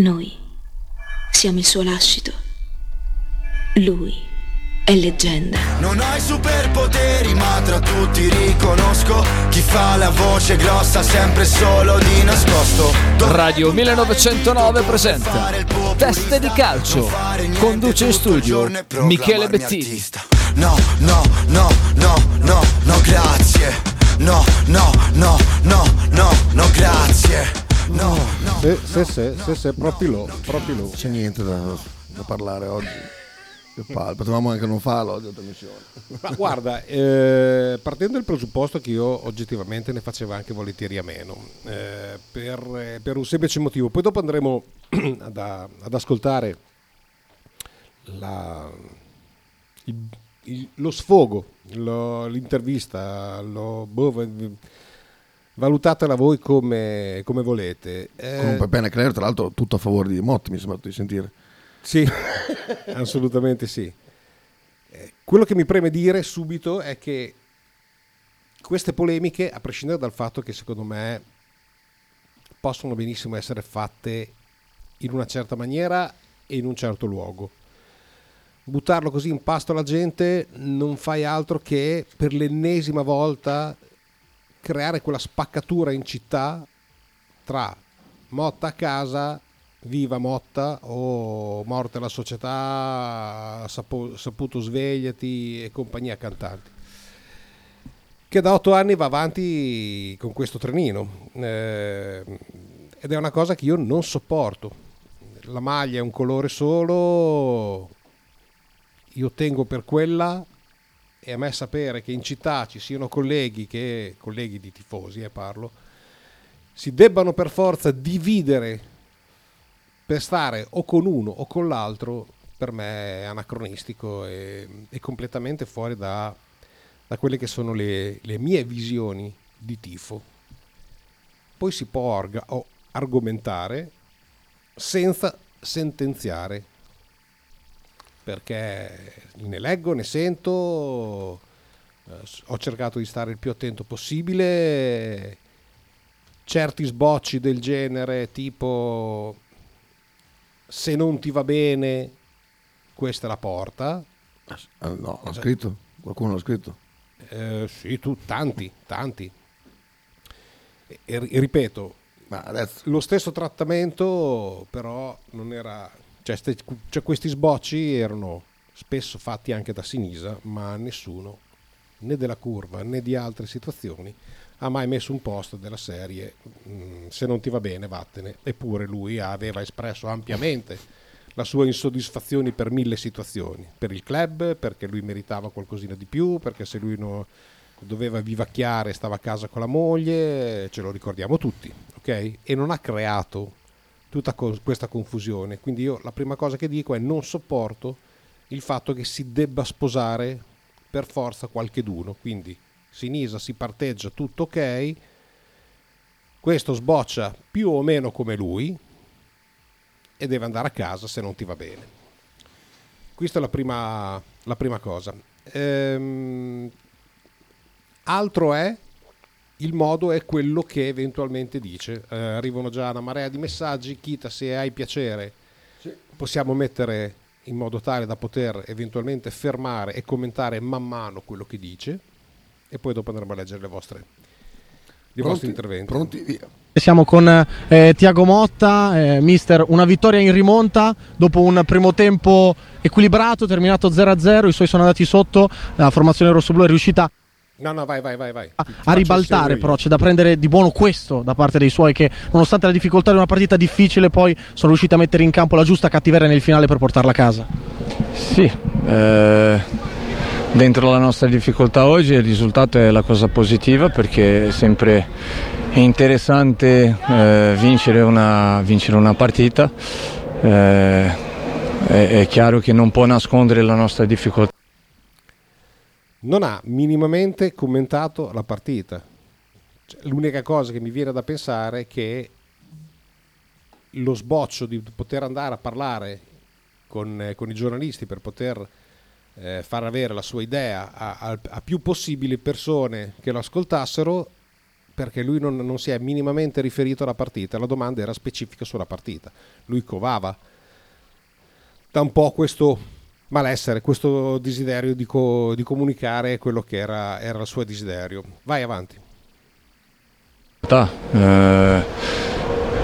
Noi siamo il suo lascito. Lui è leggenda. Non hai superpoteri, ma tra tutti riconosco chi fa la voce grossa sempre solo di nascosto. Radio 1909 presenta Teste di calcio. Conduce in studio Michele Bettini. No, no, no, no, no, no, grazie. No, no, no, no, no, no, grazie. No, no. Se, se, se, se, se, proprio lo, proprio lo. C'è niente da, da parlare oggi. Che palle, potevamo anche non farlo oggi la trasmissione. Ma guarda, eh, partendo dal presupposto che io oggettivamente ne facevo anche volentieri a meno, eh, per, per, un semplice motivo, poi dopo andremo ad, ad ascoltare la, il, il, lo sfogo, lo, l'intervista, lo, boh, valutatela voi come, come volete. Eh, Con Pepe Necler, tra l'altro, tutto a favore di Motti, mi sembra di sentire. Sì, assolutamente sì. Eh, quello che mi preme dire subito è che queste polemiche, a prescindere dal fatto che secondo me possono benissimo essere fatte in una certa maniera e in un certo luogo. Buttarlo così in pasto alla gente non fai altro che per l'ennesima volta creare quella spaccatura in città tra Motta a casa, viva Motta o morte la società, sapu- saputo svegliati e compagnia cantante. Che da otto anni va avanti con questo trenino eh, ed è una cosa che io non sopporto. La maglia è un colore solo, io tengo per quella e a me sapere che in città ci siano colleghi, che, colleghi di tifosi, eh, parlo, si debbano per forza dividere per stare o con uno o con l'altro, per me è anacronistico e, e completamente fuori da, da, quelle che sono le, le, mie visioni di tifo. Poi si può orga, argomentare senza sentenziare perché ne leggo, ne sento, eh, ho cercato di stare il più attento possibile. Certi sbocci del genere, tipo se non ti va bene, questa è la porta. Ah, no, l'ha scritto? Qualcuno l'ha scritto? Eh, sì, tu, tanti, tanti. E, e ripeto, lo stesso trattamento però non era cioè, ste, cioè, questi sbocci erano spesso fatti anche da Sinisa, ma nessuno, né della curva né di altre situazioni, ha mai messo un post della serie mm, se non ti va bene vattene. Eppure lui aveva espresso ampiamente la sua insoddisfazione per mille situazioni, per il club, perché lui meritava qualcosina di più, perché se lui no, doveva vivacchiare stava a casa con la moglie, ce lo ricordiamo tutti, ok? E non ha creato tutta questa confusione. Quindi io la prima cosa che dico è non sopporto il fatto che si debba sposare per forza qualcheduno. Quindi Sinisa si parteggia tutto ok, questo sboccia più o meno come lui e deve andare a casa se non ti va bene. Questa è la prima, la prima cosa. Ehm, altro è il modo è quello che eventualmente dice. Eh, arrivano già una marea di messaggi, Chita se hai piacere sì. possiamo mettere in modo tale da poter eventualmente fermare e commentare man mano quello che dice e poi dopo andremo a leggere le vostre, i vostri interventi. Pronti, via. Siamo con eh, Tiago Motta, eh, mister, una vittoria in rimonta dopo un primo tempo equilibrato, terminato 0-0, i suoi sono andati sotto, la formazione rossoblu è riuscita No, no, vai, vai, vai. vai. A, a ribaltare, però c'è da prendere di buono questo da parte dei suoi, che nonostante la difficoltà di una partita difficile, poi sono riusciti a mettere in campo la giusta cattiveria nel finale per portarla a casa. Sì, eh, dentro la nostra difficoltà oggi il risultato è la cosa positiva perché è sempre interessante eh, vincere, una, vincere, una, partita. Eh, è, è chiaro che non può nascondere la nostra difficoltà non ha minimamente commentato la partita. Cioè, l'unica cosa che mi viene da pensare è che lo sboccio di poter andare a parlare con, eh, con i giornalisti per poter eh, far avere la sua idea a, a, a, più possibili persone che lo ascoltassero perché lui non, non si è minimamente riferito alla partita, la domanda era specifica sulla partita. Lui covava da un po' questo malessere, questo desiderio di, co- di comunicare quello che era, era, il suo desiderio. Vai avanti. Eh,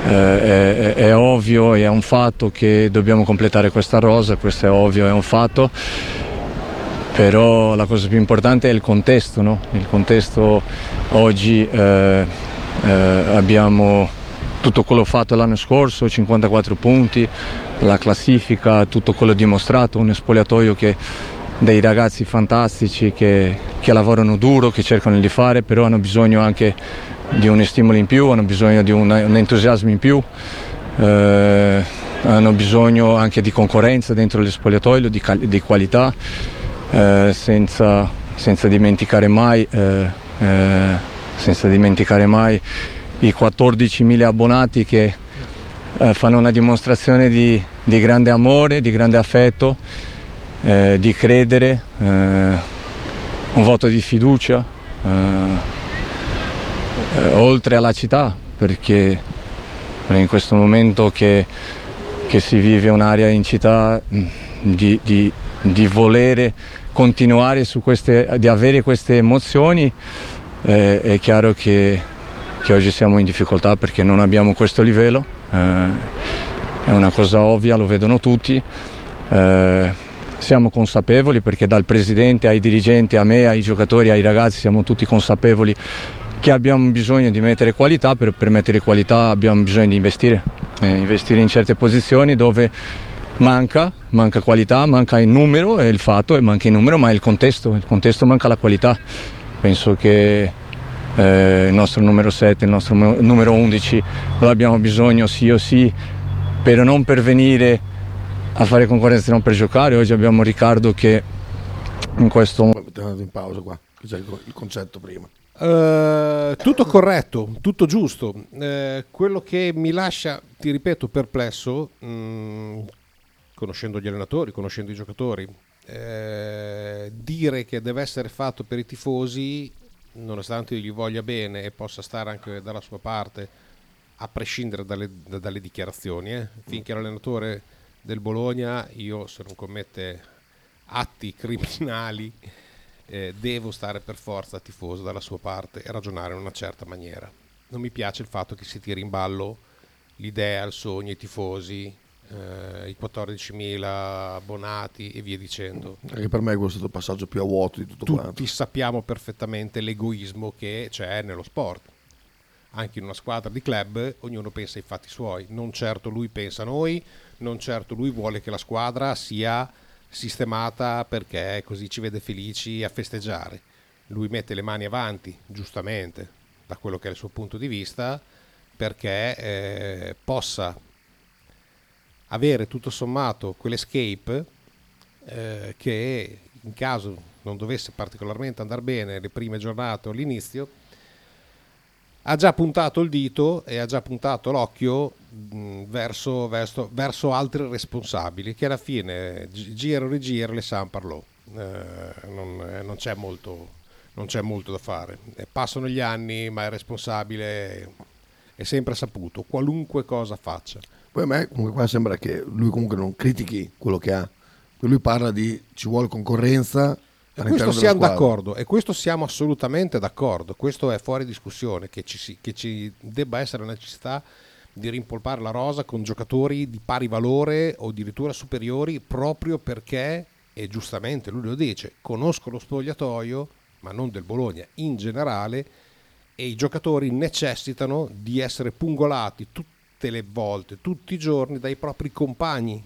eh, è, è, ovvio, è un fatto che dobbiamo completare questa rosa, questo è ovvio, è un fatto, però la cosa più importante è il contesto, no? il contesto oggi eh, eh abbiamo tutto quello fatto l'anno scorso, 54 punti, la classifica, tutto quello dimostrato, un spogliatoio che dei ragazzi fantastici che, che, lavorano duro, che cercano di fare, però hanno bisogno anche di un stimolo in più, hanno bisogno di un, un entusiasmo in più, eh, hanno bisogno anche di concorrenza dentro lo spogliatoio, di, di qualità, eh, senza, senza, dimenticare mai, eh, eh senza dimenticare mai i 14.000 abbonati che eh, fanno una dimostrazione di, di, grande amore, di grande affetto, eh, di credere, eh, un voto di fiducia, eh, eh, oltre alla città, perché in questo momento che, che si vive un'area in città mm, di, di, di volere continuare su queste, di avere queste emozioni, eh, è chiaro che, che, oggi siamo in difficoltà perché non abbiamo questo livello, eh, è una cosa ovvia, lo vedono tutti. Eh, siamo consapevoli perché dal presidente ai dirigenti, a me, ai giocatori, ai ragazzi siamo tutti consapevoli che abbiamo bisogno di mettere qualità, per, per mettere qualità abbiamo bisogno di investire, eh, investire in certe posizioni dove manca, manca qualità, manca il numero, è il fatto, manca il numero, ma è il contesto, il contesto manca la qualità. Penso che eh, il nostro numero 7, il nostro numero 11 lo abbiamo bisogno sì o sì, per non per venire a fare concorrenza, non per giocare. Oggi abbiamo Riccardo che in questo... momento... in pausa qua, che c'è il concetto prima. Uh, tutto corretto, tutto giusto. Uh, quello che mi lascia, ti ripeto, perplesso, mh, mm, conoscendo gli allenatori, conoscendo i giocatori, uh, dire che deve essere fatto per i tifosi, nonostante io gli voglia bene e possa stare anche dalla sua parte, a prescindere dalle, dalle dichiarazioni, eh. finché l'allenatore del Bologna, io se non commette atti criminali eh, devo stare per forza tifoso dalla sua parte e ragionare in una certa maniera. Non mi piace il fatto che si tiri in ballo l'idea, il sogno, i tifosi, eh, i 14.000 abbonati e via dicendo. Anche per me questo è stato il passaggio più a vuoto di tutto Tutti quanto. sappiamo perfettamente l'egoismo che c'è nello sport. Anche in una squadra di club ognuno pensa ai fatti suoi, non certo lui pensa a noi, non certo lui vuole che la squadra sia sistemata perché così ci vede felici a festeggiare. Lui mette le mani avanti, giustamente, da quello che è il suo punto di vista, perché eh, possa avere tutto sommato quell'escape eh, che in caso non dovesse particolarmente andare bene le prime giornate o all'inizio, ha già puntato il dito e ha già puntato l'occhio mh, verso, verso, verso, altri responsabili che alla fine giro rigiro le San parlò. Eh, non, eh, non, c'è molto, non, c'è molto, da fare. Eh, passano gli anni, ma il responsabile è sempre saputo, qualunque cosa faccia. Poi a me comunque qua sembra che lui comunque non critichi quello che ha. Lui parla di ci vuole concorrenza e questo siamo d'accordo, e questo siamo assolutamente d'accordo, questo è fuori discussione, che ci, che ci debba essere la necessità di rimpolpare la rosa con giocatori di pari valore o addirittura superiori proprio perché, e giustamente lui lo dice, conosco lo spogliatoio, ma non del Bologna in generale, e i giocatori necessitano di essere pungolati tutte le volte, tutti i giorni dai propri compagni,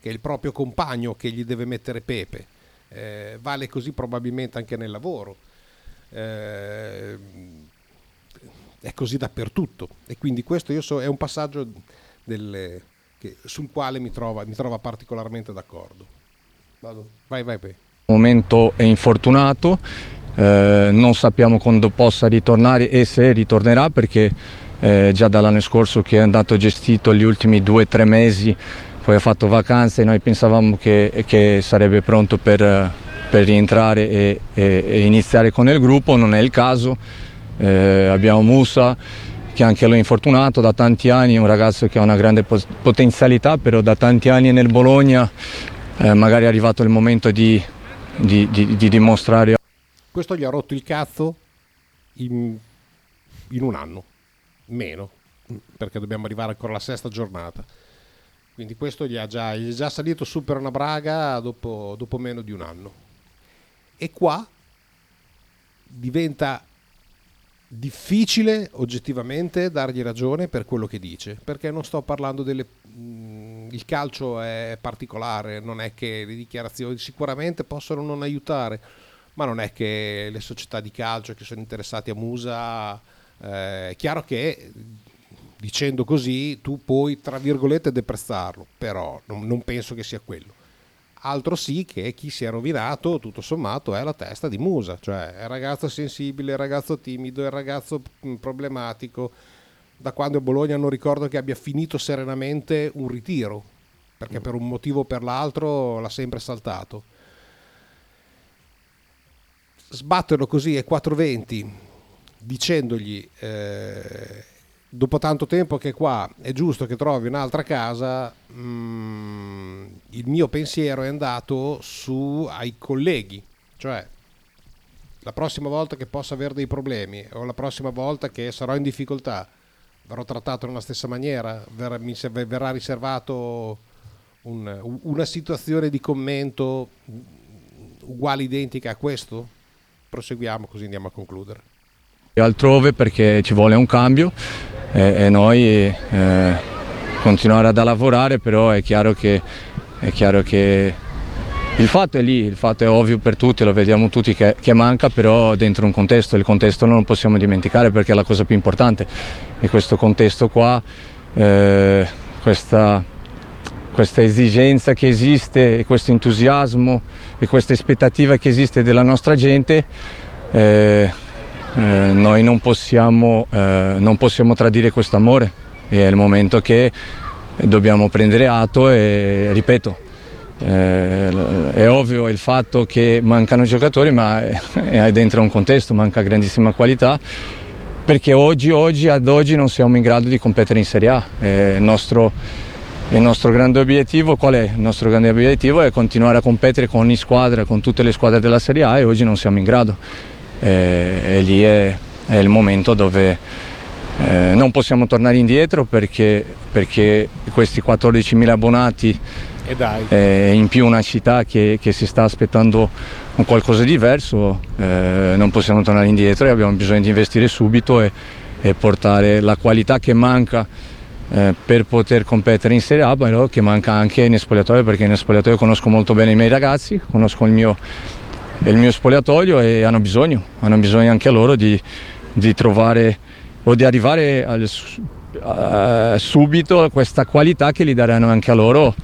che è il proprio compagno che gli deve mettere pepe eh, vale così probabilmente anche nel lavoro. Eh, è così dappertutto e quindi questo so, è un passaggio del, che, sul quale mi trova, mi trova particolarmente d'accordo. Vado. Vai, vai, vai. momento è infortunato, eh, non sappiamo quando possa ritornare e se ritornerà perché eh, già dall'anno scorso che è andato gestito gli ultimi due o tre mesi poi ha fatto vacanze e noi pensavamo che, che sarebbe pronto per, per rientrare e, e, e, iniziare con il gruppo, non è il caso. Eh, abbiamo Musa che anche lui è infortunato da tanti anni, un ragazzo che ha una grande potenzialità, però da tanti anni nel Bologna eh, magari è arrivato il momento di, di, di, di, dimostrare. Questo gli ha rotto il cazzo in, in un anno, meno, perché dobbiamo arrivare ancora alla sesta giornata. Quindi questo gli, già, gli è già salito su per una braga dopo, dopo meno di un anno. E qua diventa difficile oggettivamente dargli ragione per quello che dice, perché non sto parlando delle... Mm, il calcio è particolare, non è che le dichiarazioni sicuramente possono non aiutare, ma non è che le società di calcio che sono interessate a Musa, eh, è chiaro che dicendo così tu puoi tra virgolette deprezzarlo, però non, non penso che sia quello altro sì che chi si è rovinato tutto sommato è la testa di Musa, cioè è il ragazzo sensibile, il ragazzo timido, il ragazzo mm, problematico. Da quando è Bologna non ricordo che abbia finito serenamente un ritiro, perché per un motivo o per l'altro l'ha sempre saltato. Sbatterlo così ai 420 dicendogli eh, dopo tanto tempo che qua è giusto che trovi un'altra casa, mm, il mio pensiero è andato su ai colleghi, cioè la prossima volta che possa avere dei problemi o la prossima volta che sarò in difficoltà verrò trattato nella stessa maniera, verrà, mi verrà riservato un, una situazione di commento uguale identica a questo? Proseguiamo così andiamo a concludere. Altrove perché ci vuole un cambio. E, e noi eh, continuare a lavorare, però è chiaro, che, è chiaro che il fatto è lì, il fatto è ovvio per tutti, lo vediamo tutti che, che, manca, però dentro un contesto, il contesto non lo possiamo dimenticare perché è la cosa più importante. E questo contesto qua, eh, questa, questa, esigenza che esiste, questo entusiasmo e questa aspettativa che esiste della nostra gente, eh, eh, noi non possiamo, eh, non possiamo tradire questo amore, è il momento che dobbiamo prendere atto e ripeto, eh, è ovvio il fatto che mancano giocatori ma è dentro un contesto, manca grandissima qualità perché oggi, oggi, ad oggi non siamo in grado di competere in Serie A. il, nostro, il nostro grande obiettivo qual è? Il nostro grande obiettivo è continuare a competere con ogni squadra, con tutte le squadre della Serie A e oggi non siamo in grado e, e lì è, è, il momento dove eh, non possiamo tornare indietro perché, perché questi 14.000 abbonati eh, in più una città che, che, si sta aspettando un qualcosa di diverso, eh, non possiamo tornare indietro e abbiamo bisogno di investire subito e, e portare la qualità che manca eh, per poter competere in Serie A, però che manca anche in spogliatoio perché in spogliatoio conosco molto bene i miei ragazzi, conosco il mio il mio spogliatoio e hanno bisogno, hanno bisogno anche loro di, di trovare o di arrivare al, uh, subito a questa qualità che gli daranno anche a loro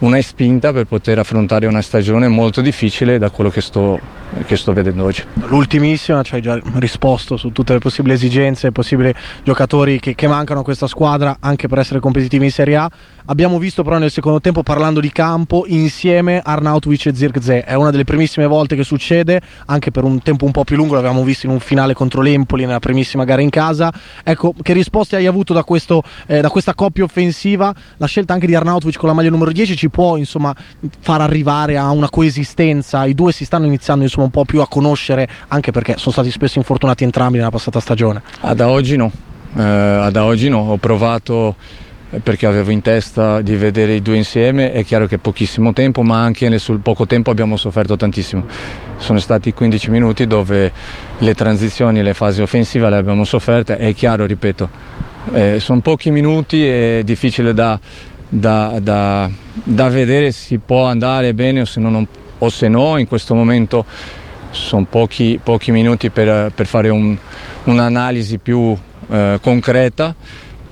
una spinta per poter affrontare una stagione molto difficile da quello che sto, che sto vedendo oggi. L'ultimissima, ci hai già risposto su tutte le possibili esigenze, possibili giocatori che, che mancano a questa squadra anche per essere competitivi in Serie A. Abbiamo visto però nel secondo tempo parlando di campo insieme Arnautovic e Zirkzee. È una delle primissime volte che succede, anche per un tempo un po' più lungo, l'avevamo visto in un finale contro l'Empoli nella primissima gara in casa. Ecco, che risposte hai avuto da, questo, eh, da questa coppia offensiva? La scelta anche di Arnautovic con la maglia numero 10 ci può insomma far arrivare a una coesistenza. I due si stanno iniziando insomma un po' più a conoscere, anche perché sono stati spesso infortunati entrambi nella passata stagione. Ad oggi no, eh, ad oggi no, ho provato perché avevo in testa di vedere i due insieme, è chiaro che pochissimo tempo, ma anche sul poco tempo abbiamo sofferto tantissimo. Sono stati 15 minuti dove le transizioni, le fasi offensive le abbiamo sofferte, è chiaro, ripeto, eh, sono pochi minuti, è difficile da, da, da, da, vedere se può andare bene o se, non, o se no, in questo momento sono pochi, pochi minuti per, per fare un, un'analisi più eh, concreta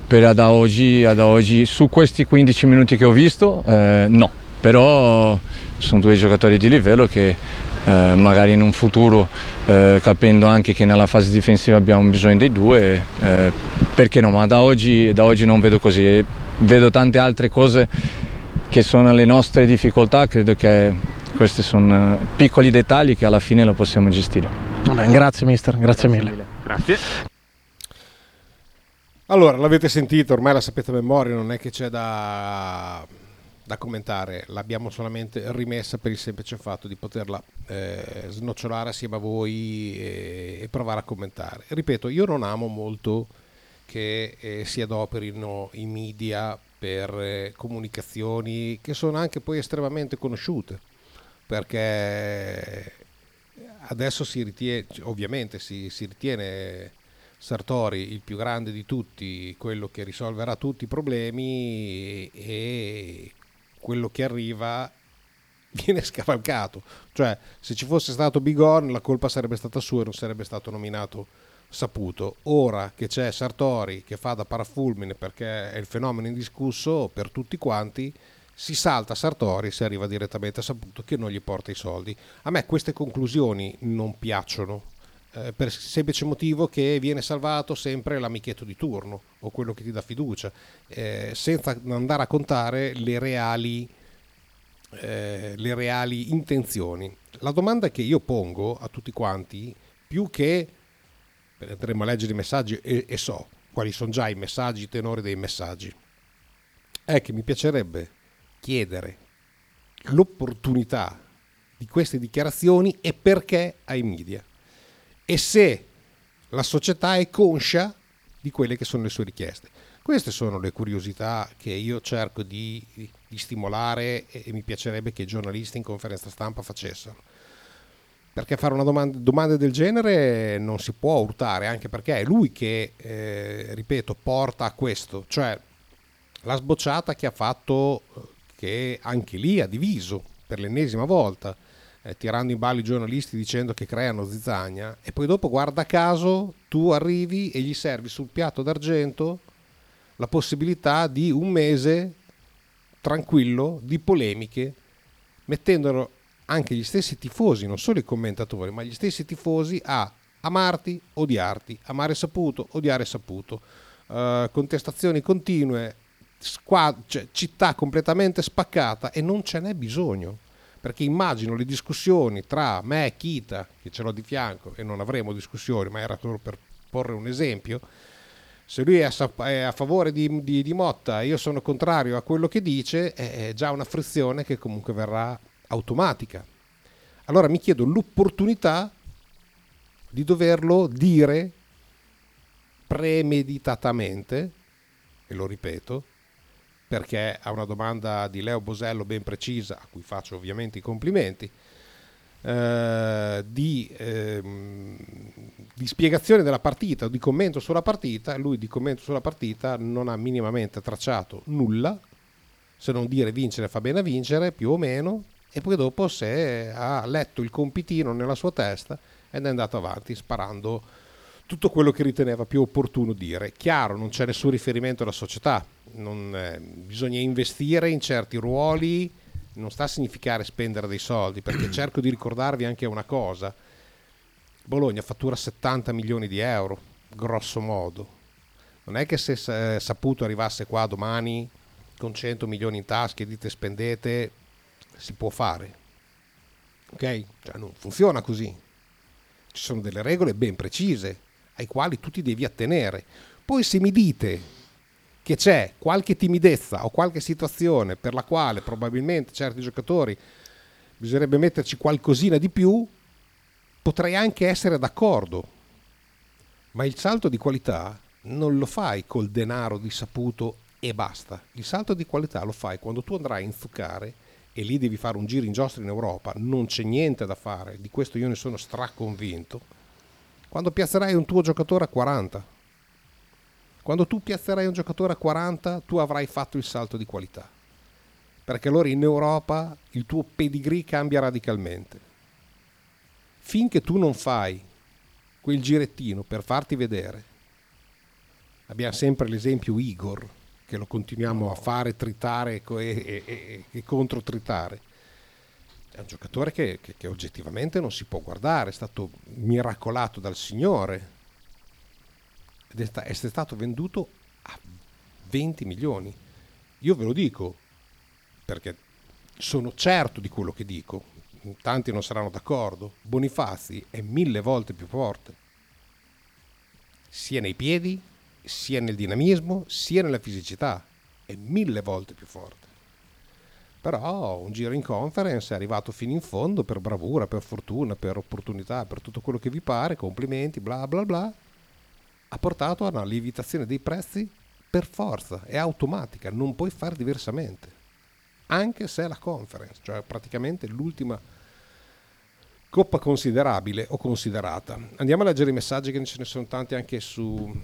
per ad oggi, ad oggi, su questi 15 minuti che ho visto, eh, no, però sono due giocatori di livello che eh, magari in un futuro, eh, capendo anche che nella fase difensiva abbiamo bisogno dei due, eh, perché no, ma da oggi, da oggi non vedo così, vedo tante altre cose che sono le nostre difficoltà, credo che questi sono piccoli dettagli che alla fine lo possiamo gestire. Vabbè, grazie mister, grazie, grazie mille. mille. Grazie. Allora, l'avete sentito, ormai la sapete a memoria, non è che c'è da, da commentare, l'abbiamo solamente rimessa per il semplice fatto di poterla eh, snocciolare assieme a voi e, e, provare a commentare. Ripeto, io non amo molto che eh, si adoperino i media per eh, comunicazioni che sono anche poi estremamente conosciute, perché adesso si ritiene, ovviamente si, si ritiene Sartori il più grande di tutti, quello che risolverà tutti i problemi e quello che arriva viene scavalcato. Cioè, se ci fosse stato Bigon, la colpa sarebbe stata sua e non sarebbe stato nominato Saputo. Ora che c'è Sartori che fa da parafulmine perché è il fenomeno indiscusso per tutti quanti, si salta Sartori e si arriva direttamente a Saputo che non gli porta i soldi. A me queste conclusioni non piacciono eh, per il semplice motivo che viene salvato sempre l'amichetto di turno o quello che ti dà fiducia, eh, senza andare a contare le reali, eh, le reali intenzioni. La domanda che io pongo a tutti quanti, più che andremo a leggere i messaggi e, e so quali sono già i messaggi, i tenori dei messaggi, è che mi piacerebbe chiedere l'opportunità di queste dichiarazioni e perché ai media e se la società è conscia di quelle che sono le sue richieste. Queste sono le curiosità che io cerco di, di stimolare e, e, mi piacerebbe che i giornalisti in conferenza stampa facessero. Perché fare una domanda, domanda del genere non si può urtare, anche perché è lui che, eh, ripeto, porta a questo. Cioè, la sbocciata che ha fatto che anche lì ha diviso per l'ennesima volta, eh, tirando in ballo i giornalisti dicendo che creano zizzagna, e poi dopo, guarda caso, tu arrivi e gli servi sul piatto d'argento la possibilità di un mese tranquillo di polemiche, mettendolo anche gli stessi tifosi, non solo i commentatori, ma gli stessi tifosi a amarti, odiarti, amare saputo, odiare saputo, uh, contestazioni continue, squad- cioè, città completamente spaccata e non ce n'è bisogno. Perché immagino le discussioni tra me e Kita, che ce l'ho di fianco e non avremo discussioni, ma era solo per porre un esempio. Se lui è a, favore di, di, di, Motta e io sono contrario a quello che dice, è già una frizione che comunque verrà automatica. Allora mi chiedo l'opportunità di doverlo dire premeditatamente, e lo ripeto, perché ha una domanda di Leo Bosello ben precisa, a cui faccio ovviamente i complimenti, eh, di, ehm, di, spiegazione della partita, di commento sulla partita, lui di commento sulla partita non ha minimamente tracciato nulla, se non dire vincere fa bene a vincere, più o meno, e poi dopo se ha letto il compitino nella sua testa ed è andato avanti sparando tutto quello che riteneva più opportuno dire. Chiaro, non c'è nessun riferimento alla società, non, eh, bisogna investire in certi ruoli, non sta a significare spendere dei soldi, perché cerco di ricordarvi anche una cosa. Bologna fattura 70 milioni di euro, grosso modo. Non è che se eh, Saputo arrivasse qua domani con 100 milioni in tasca e dite spendete, si può fare. Ok? Cioè non funziona così. Ci sono delle regole ben precise ai quali tu ti devi attenere. Poi se mi dite che c'è qualche timidezza o qualche situazione per la quale probabilmente certi giocatori bisognerebbe metterci qualcosina di più, potrei anche essere d'accordo. Ma il salto di qualità non lo fai col denaro di saputo e basta. Il salto di qualità lo fai quando tu andrai a inzuccare e lì devi fare un giro in giostra in Europa, non c'è niente da fare, di questo io ne sono straconvinto quando piazzerai un tuo giocatore a 40. Quando tu piazzerai un giocatore a 40, tu avrai fatto il salto di qualità. Perché allora in Europa il tuo pedigree cambia radicalmente. Finché tu non fai quel girettino per farti vedere, abbiamo sempre l'esempio Igor, che lo continuiamo a fare, tritare e, e, e, e contro-tritare è un giocatore che, che, che, oggettivamente non si può guardare, è stato miracolato dal Signore ed è, sta, è stato venduto a 20 milioni. Io ve lo dico perché sono certo di quello che dico, tanti non saranno d'accordo, Bonifazzi è mille volte più forte. sia nei piedi, sia nel dinamismo, sia nella fisicità. È mille volte più forte. Però un giro in conference è arrivato fino in fondo per bravura, per fortuna, per opportunità, per tutto quello che vi pare, complimenti, bla bla bla. Ha portato a una lievitazione dei prezzi per forza, è automatica, non puoi fare diversamente. Anche se è la conference, cioè praticamente l'ultima coppa considerabile o considerata. Andiamo a leggere i messaggi che ce ne sono tanti anche su,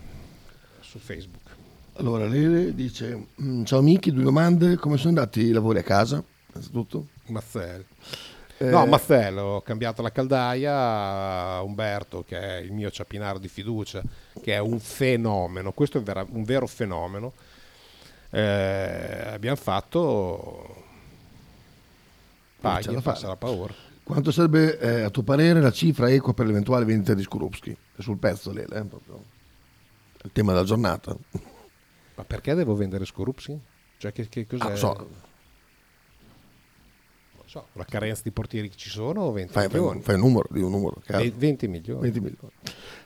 su Facebook. Allora, Lele dice: "Mm, Ciao Miki, due domande. Come sono andati i lavori a casa? Innanzitutto. Mazzel. Eh, No, Mazzello, ho cambiato la caldaia, Umberto che è il mio ciapinaro di fiducia, che è un fenomeno, questo è un, vera- un vero fenomeno. Eh, abbiamo fatto... da passa la paura. Quanto sarebbe, eh, a tuo parere, la cifra equa per l'eventuale vendita di Skorupski? Sul pezzo, Lele, eh, proprio. Il tema della giornata. Ma perché devo vendere Skorupsi? Cioè che, che cos'è? Ah, so. Non so, la carenza di portieri che ci sono 20 Fai, milioni. fai un numero, di un numero. a caso. Ve- 20 milioni. 20 milioni.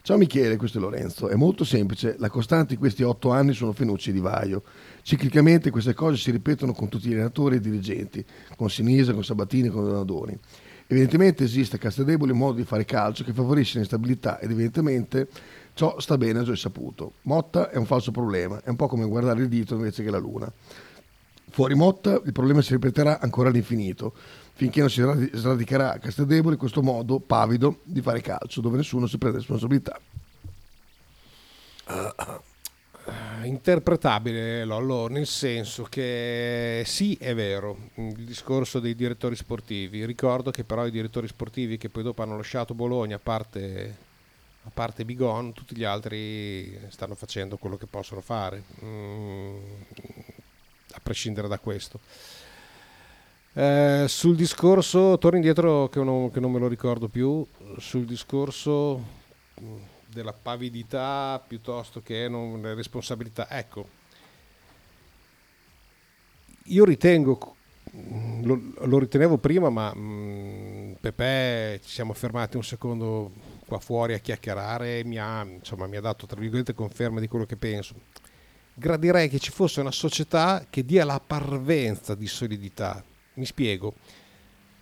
Ciao Michele, questo è Lorenzo. È molto semplice, la costante in questi otto anni sono Fenucci e Di Vaio. Ciclicamente queste cose si ripetono con tutti gli allenatori e i dirigenti, con Sinisa, con Sabatini, con Donadoni. Evidentemente esiste a Castedebole un modo di fare calcio che favorisce l'instabilità ed evidentemente ciò sta bene a Gioia Saputo. Motta è un falso problema, è un po' come guardare il dito invece che la luna. Fuori Motta il problema si ripeterà ancora all'infinito, finché non si sradi- sradicherà a Castedebole questo modo pavido di fare calcio, dove nessuno si prende responsabilità. interpretabile Lollo nel senso che sì è vero il discorso dei direttori sportivi ricordo che però i direttori sportivi che poi dopo hanno lasciato Bologna a parte, a parte Bigon tutti gli altri stanno facendo quello che possono fare mm, a prescindere da questo Eh, sul discorso torno indietro che non, che non me lo ricordo più sul discorso mm, della pavidità piuttosto che non, le responsabilità. Ecco, io ritengo, lo, lo ritenevo prima, ma mh, Pepe ci siamo fermati un secondo qua fuori a chiacchierare mi ha, insomma, mi ha dato, tra virgolette, conferma di quello che penso. Gradirei che ci fosse una società che dia la parvenza di solidità. Mi spiego.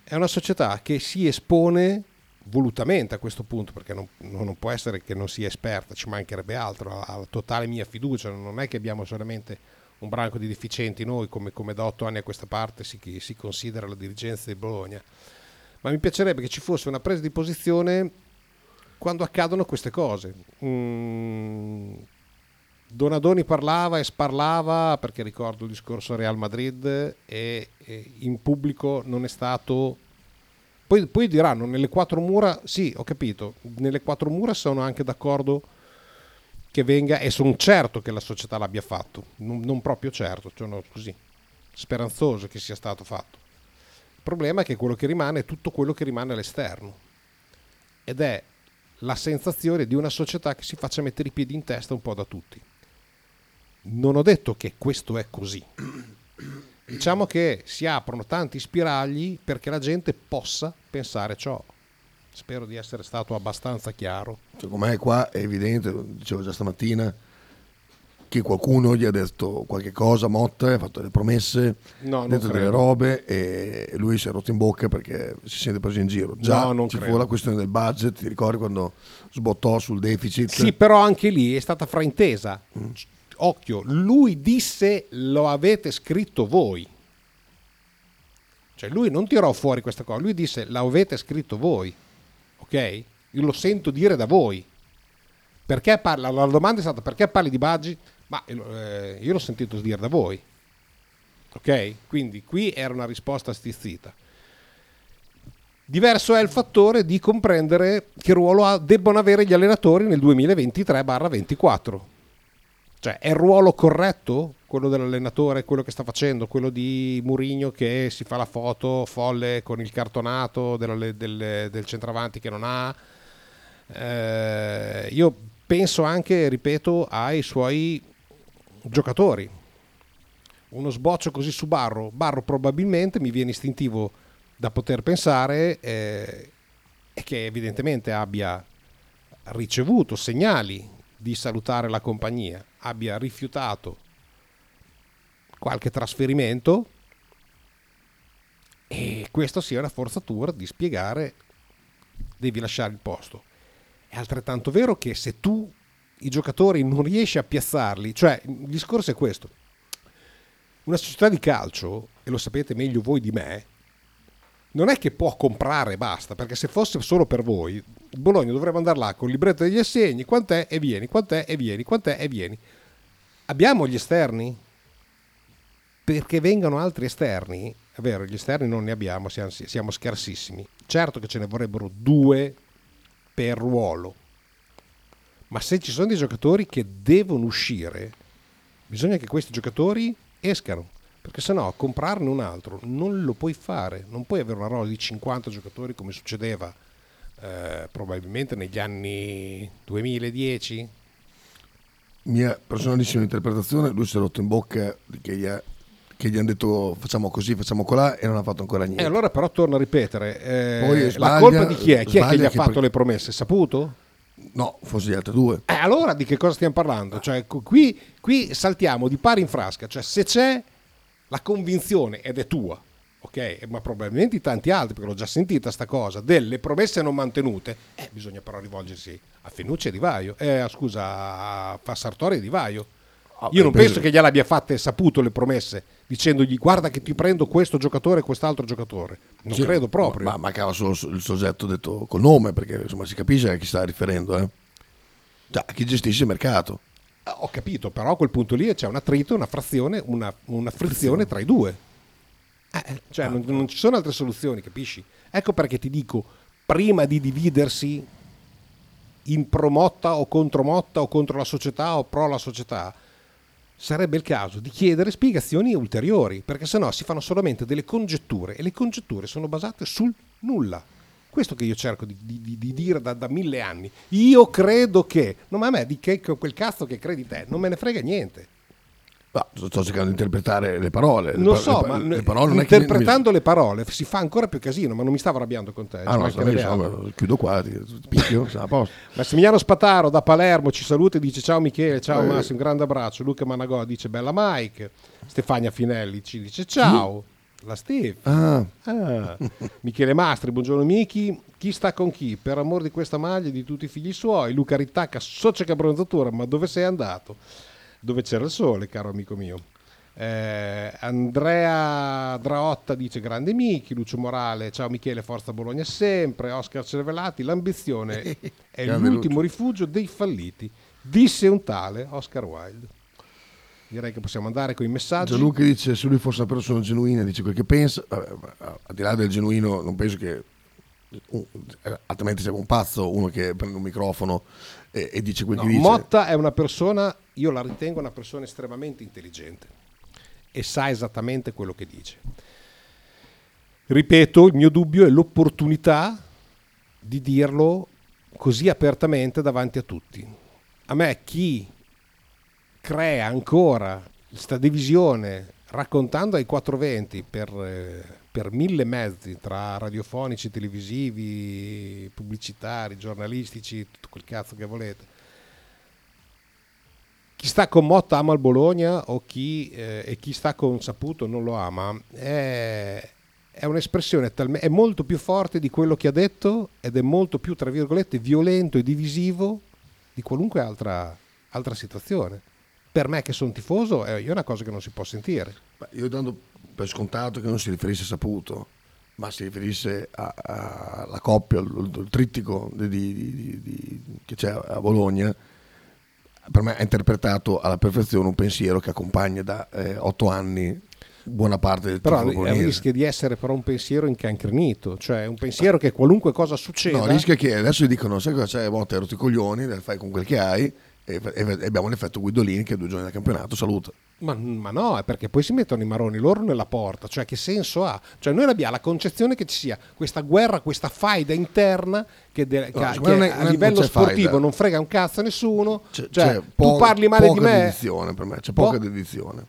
È una società che si espone volutamente a questo punto, perché non, non può essere che non sia esperta, ci mancherebbe altro, ha la totale mia fiducia, non è che abbiamo solamente un branco di deficienti noi, come, come da otto anni a questa parte si, si considera la dirigenza di Bologna, ma mi piacerebbe che ci fosse una presa di posizione quando accadono queste cose. Mm, Donadoni parlava e sparlava perché ricordo il discorso a Real Madrid e, e in pubblico non è stato poi, poi diranno nelle quattro mura, sì, ho capito, nelle quattro mura sono anche d'accordo che venga e sono certo che la società l'abbia fatto, non, non proprio certo, sono così, speranzoso che sia stato fatto. Il problema è che quello che rimane è tutto quello che rimane all'esterno ed è la sensazione di una società che si faccia mettere i piedi in testa un po' da tutti. Non ho detto che questo è così. Diciamo che si aprono tanti spiragli perché la gente possa pensare ciò. Spero di essere stato abbastanza chiaro. Secondo me qua è evidente, lo dicevo già stamattina, che qualcuno gli ha detto qualche cosa, Motta, ha fatto delle promesse, No, ha detto delle robe e lui si è rotto in bocca perché si sente preso in giro. Già No, non ci fu credo. la questione del budget, ti ricordi quando sbottò sul deficit? Sì, però anche lì è stata fraintesa. Occhio, lui disse lo avete scritto voi. Cioè lui non tirò fuori questa cosa, lui disse l'avete scritto voi. Ok? Io lo sento dire da voi. Perché parla? La domanda è stata perché parli di Baggi? Ma eh, io l'ho sentito dire da voi. Ok? Quindi qui era una risposta stizzita. Diverso è il fattore di comprendere che ruolo debbono avere gli allenatori nel 2023-24. Cioè, è il ruolo corretto quello dell'allenatore, quello che sta facendo, quello di Murigno che si fa la foto folle con il cartonato della- del, del centravanti che non ha. Eh, io penso anche, ripeto, ai suoi giocatori. Uno sboccio così su Barro, Barro probabilmente mi viene istintivo da poter pensare eh, che evidentemente abbia ricevuto segnali di salutare la compagnia, abbia rifiutato qualche trasferimento e questo sia una forzatura di spiegare devi lasciare il posto. È altrettanto vero che se tu i giocatori non riesci a piazzarli, cioè il discorso è questo. Una società di calcio, e lo sapete meglio voi di me, non è che può comprare e basta, perché se fosse solo per voi, Bologna dovrebbe andare là con il libretto degli assegni, quant'è e vieni, quant'è e vieni, quant'è e vieni. Abbiamo gli esterni? Perché vengano altri esterni, è vero, gli esterni non ne abbiamo, siamo, siamo scarsissimi. Certo che ce ne vorrebbero due per ruolo, ma se ci sono dei giocatori che devono uscire, bisogna che questi giocatori escano, perché sennò comprarne un altro non lo puoi fare, non puoi avere una rosa di 50 giocatori come succedeva eh, probabilmente negli anni 2010. Mia personalissima interpretazione, lui si è rotto in bocca che gli, ha, che gli hanno detto facciamo così, facciamo colà e non ha fatto ancora niente. E allora però torno a ripetere, eh, Poi la sbaglia- colpa di chi è? Chi è che sbaglia gli ha fatto per- le promesse? Saputo? No, forse gli altri due. Eh, allora di che cosa stiamo parlando? Cioè, qui, qui saltiamo di pari in frasca, cioè se c'è la convinzione, ed è tua, ok, ma probabilmente tanti altri, perché l'ho già sentita sta cosa, delle promesse non mantenute, eh, bisogna però rivolgersi a Fenucci e Di Vaio, eh, scusa, a Fassartori e Di Vaio. Ah, Io non penso che gliele abbia fatte saputo le promesse, dicendogli guarda che ti prendo questo giocatore e quest'altro giocatore. Non Sì, credo proprio. Ma mancava solo il soggetto detto col nome, perché insomma si capisce a chi sta riferendo, eh. Cioè, a chi gestisce il mercato. Eh, Ho capito, però a quel punto lì c'è un attrito, una frazione, una, una frizione tra i due. Eh, cioè, non, non ci sono altre soluzioni, capisci? Ecco perché ti dico, prima di dividersi in promotta o contro Motta o contro la società o pro la società, sarebbe il caso di chiedere spiegazioni ulteriori, perché sennò si fanno solamente delle congetture e le congetture sono basate sul nulla. Questo che io cerco di, di- di dire da, da mille anni. Io credo che, no, ma a me di che quel cazzo che credi te, non me ne frega niente. Ma sto cercando di interpretare le parole. Le Non pa- so, le pa- ma le parole non che mi- interpretando le parole si fa ancora più casino, ma non mi stavo arrabbiando con te. Ah, no, insomma, altro. chiudo qua, ti- picchio, a posto. Massimiliano Spataro da Palermo ci saluta e dice ciao Michele, ciao Eh. Massimo, un grande abbraccio. Luca Managò dice bella Mike. Stefania Finelli ci dice ciao. La Steve. Ah, Ah. Michele Mastri, buongiorno Michi. Chi sta con chi? Per amor di questa maglia e di tutti i figli suoi. Luca Rittacca, socia che abbronzatura, ma dove sei andato? Dove c'era il sole, caro amico mio. Eh, Andrea Draotta dice grande Michi, Lucio Morale, ciao Michele, forza Bologna sempre, Oscar Cervellati, l'ambizione è l'ultimo rifugio dei falliti, disse un tale Oscar Wilde. Direi che possiamo andare con i messaggi. Gianluca dice se lui fosse una persona genuina, dice quel che pensa, al di là del genuino, non penso che altrimenti sia un pazzo uno che prende un microfono e, e dice quel No, che dice. Motta è una persona, io la ritengo una persona estremamente intelligente e sa esattamente quello che dice. Ripeto, il mio dubbio è l'opportunità di dirlo così apertamente davanti a tutti. A me chi crea ancora questa divisione raccontando ai 420 per, eh, per mille mezzi tra radiofonici, televisivi, pubblicitari, giornalistici, tutto quel cazzo che volete. Chi sta con Motta ama il Bologna o chi, eh, e chi sta con Saputo non lo ama è, è un'espressione talme- è molto più forte di quello che ha detto ed è molto più, tra virgolette, violento e divisivo di qualunque altra, altra situazione. Per me che sono tifoso è è una cosa che non si può sentire. Io dando per scontato che non si riferisse a Saputo, ma si riferisse a- a- alla coppia, al, trittico di- di- di- che c'è a Bologna, per me ha interpretato alla perfezione un pensiero che accompagna da eh, otto anni buona parte del Però bolognese. rischia di essere però un pensiero incancrenito, cioè un pensiero che qualunque cosa succeda... No, rischia che adesso gli dicono, sai cosa c'è, Motta, hai rotto i coglioni, fai con quel che hai, e, abbiamo l'effetto Guidolini che due giorni del campionato saluta. Ma, ma no, è perché poi si mettono i maroni loro nella porta, cioè che senso ha? Cioè noi abbiamo la concezione che ci sia questa guerra, questa faida interna che, de- che- No, che è- a livello non sportivo faida. non frega un cazzo a nessuno, C'è, cioè c'è tu po- parli male di me, dedizione per me, c'è Po- poca dedizione.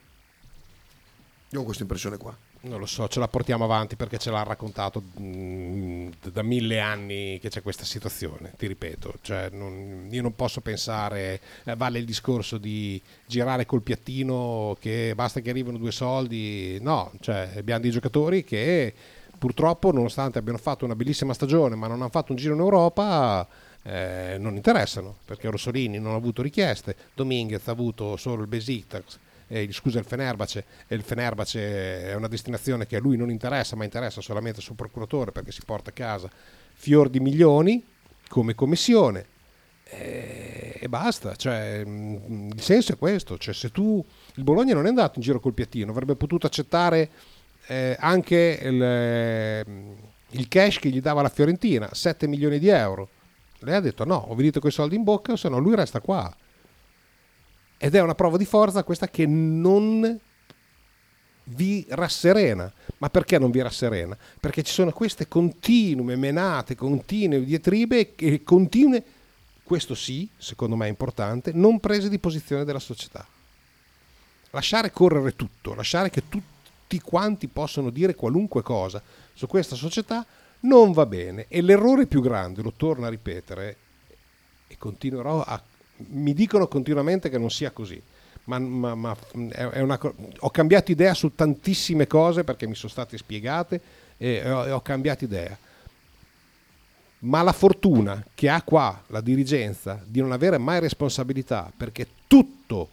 Io ho questa impressione qua. Non lo so, ce la portiamo avanti perché ce l'ha raccontato mh, da mille anni che c'è questa situazione, ti ripeto. Cioè, non, io non posso pensare, eh, vale il discorso di girare col piattino che basta che arrivino due soldi. No, cioè, abbiamo dei giocatori che purtroppo, nonostante abbiano fatto una bellissima stagione, ma non hanno fatto un giro in Europa, eh, non interessano perché Rossolini non ha avuto richieste, Dominguez ha avuto solo il Besiktas eh, scusa il Fenerbace il Fenerbace è una destinazione che a lui non interessa ma interessa solamente al suo procuratore perché si porta a casa fior di milioni come commissione e, e basta. Cioè, mh, il senso è questo. Cioè, se tu il Bologna non è andato in giro col piattino avrebbe potuto accettare eh, anche il, il cash che gli dava la Fiorentina 7 milioni di euro. Lei ha detto no, ho venito con i soldi in bocca, se no lui resta qua. Ed è una prova di forza questa che non vi rasserena. Ma perché non vi rasserena? Perché ci sono queste continue menate, continue diatribe e continue, questo sì, secondo me è importante, non prese di posizione della società. Lasciare correre tutto, lasciare che tutti quanti possano dire qualunque cosa su questa società non va bene. E l'errore più grande, lo torno a ripetere, e continuerò a mi dicono continuamente che non sia così. Ma, ma, ma una, ho cambiato idea su tantissime cose perché mi sono state spiegate e ho, ho cambiato idea. Ma la fortuna che ha qua la dirigenza di non avere mai responsabilità perché tutto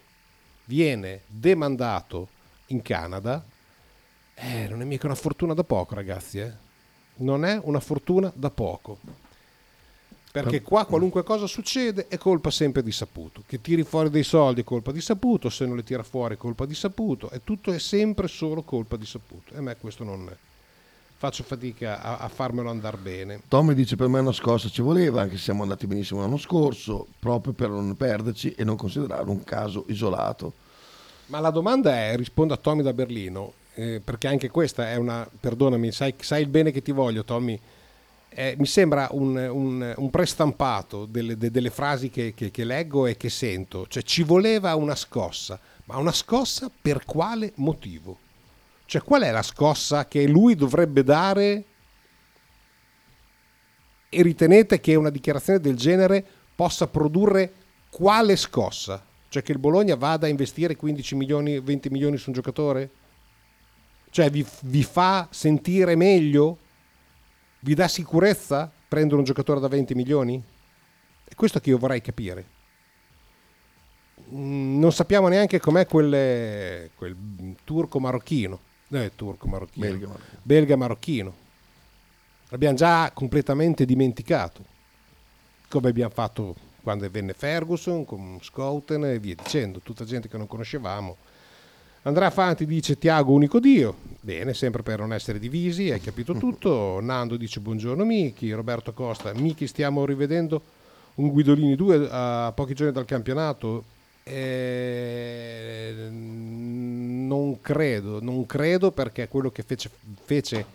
viene demandato in Canada, eh, non è mica una fortuna da poco, ragazzi. Eh? Non è una fortuna da poco. Perché qua qualunque cosa succede è colpa sempre di Saputo. Che tiri fuori dei soldi è colpa di Saputo, se non li tira fuori è colpa di Saputo, e tutto è sempre solo colpa di Saputo. E a me questo non è. Faccio fatica a, a farmelo andare bene. Tommy dice per me una scossa ci voleva, anche se siamo andati benissimo l'anno scorso, proprio per non perderci e non considerare un caso isolato. Ma la domanda è, rispondo a Tommy da Berlino, eh, perché anche questa è una, perdonami, sai, sai il bene che ti voglio Tommy, eh, mi sembra un, un, un prestampato delle, de, delle frasi che, che, che, leggo e che sento. Cioè, ci voleva una scossa, ma una scossa per quale motivo? Cioè, qual è la scossa che lui dovrebbe dare? E ritenete che una dichiarazione del genere possa produrre quale scossa? Cioè che il Bologna vada a investire 15 milioni, 20 milioni su un giocatore? Cioè vi, vi fa sentire meglio vi dà sicurezza prendere un giocatore da 20 milioni? È questo che io vorrei capire. Mm, non sappiamo neanche com'è quel, quel turco marocchino. Eh, turco marocchino. Belga, belga marocchino. L'abbiamo già completamente dimenticato. Come abbiamo fatto quando venne Ferguson, con Scouten e via dicendo. Tutta gente che non conoscevamo Andrea Fanti dice Tiago unico Dio, bene, sempre per non essere divisi, hai capito tutto. Nando dice buongiorno Miki, Roberto Costa, Miki stiamo rivedendo un Guidolini 2 a pochi giorni dal campionato. Eh, non credo, non credo perché quello che fece, fece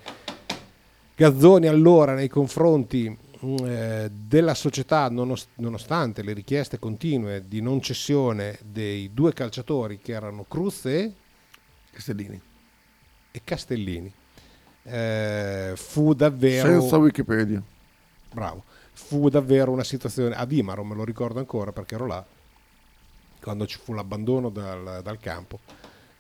Gazzoni allora nei confronti eh, della società, nonostante le richieste continue di non cessione dei due calciatori che erano Cruz e Castellini, e Castellini eh, fu davvero... Senza Wikipedia. Bravo. Fu davvero una situazione... A Dimaro me lo ricordo ancora perché ero là, quando ci fu l'abbandono dal, dal campo.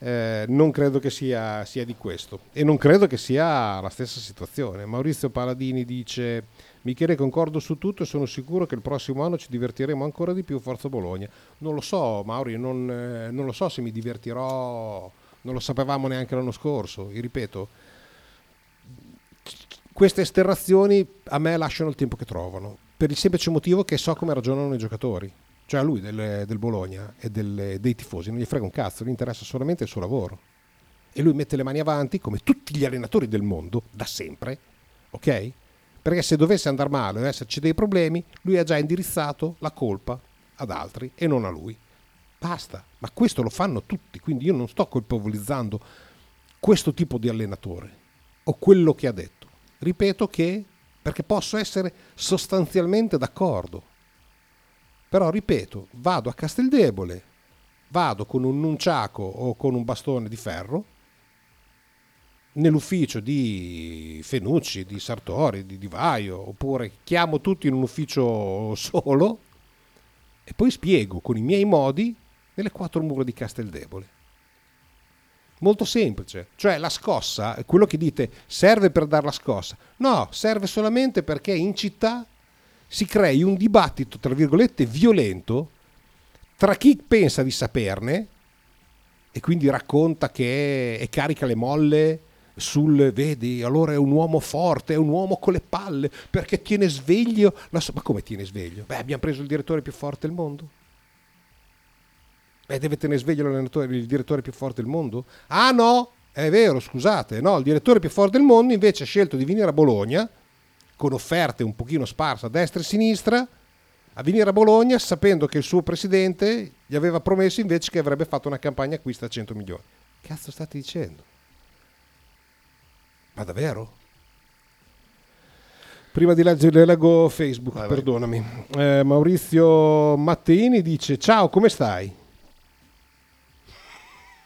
Eh, non credo che sia, sia, di questo e non credo che sia la stessa situazione. Maurizio Paladini dice Michele concordo su tutto e sono sicuro che il prossimo anno ci divertiremo ancora di più Forza Bologna. Non lo so Mauri, non, eh, non lo so se mi divertirò, non lo sapevamo neanche l'anno scorso, Vi ripeto, queste esternazioni a me lasciano il tempo che trovano, per il semplice motivo che so come ragionano i giocatori. Cioè a lui del, del Bologna e del, dei tifosi non gli frega un cazzo, gli interessa solamente il suo lavoro. E lui mette le mani avanti come tutti gli allenatori del mondo, da sempre, ok? Perché se dovesse andare male o esserci dei problemi, lui ha già indirizzato la colpa ad altri e non a lui. Basta, ma questo lo fanno tutti, quindi io non sto colpevolizzando questo tipo di allenatore o quello che ha detto. Ripeto che perché posso essere sostanzialmente d'accordo. Però ripeto, vado a Casteldebole, vado con un nunciaco o con un bastone di ferro nell'ufficio di Fenucci, di Sartori, di Di Vaio, oppure chiamo tutti in un ufficio solo e poi spiego con i miei modi nelle quattro mura di Casteldebole. Molto semplice, cioè la scossa, quello che dite serve per dare la scossa, no, serve solamente perché in città si crei un dibattito, tra virgolette, violento tra chi pensa di saperne e quindi racconta che è carica le molle sul vedi, allora è un uomo forte, è un uomo con le palle, perché tiene sveglio. So- ma come tiene sveglio? Beh, abbiamo preso il direttore più forte del mondo. Beh, deve tenere sveglio il direttore più forte del mondo? Ah no, è vero, scusate, no, il direttore più forte del mondo invece ha scelto di venire a Bologna con offerte un pochino sparse a destra e a sinistra a venire a Bologna sapendo che il suo presidente gli aveva promesso invece che avrebbe fatto una campagna acquista a 100 milioni. Cazzo state dicendo? Ma davvero? Prima di leggere leggo Facebook, Vai, vai. perdonami. Eh, Maurizio Matteini dice: Ciao, come stai?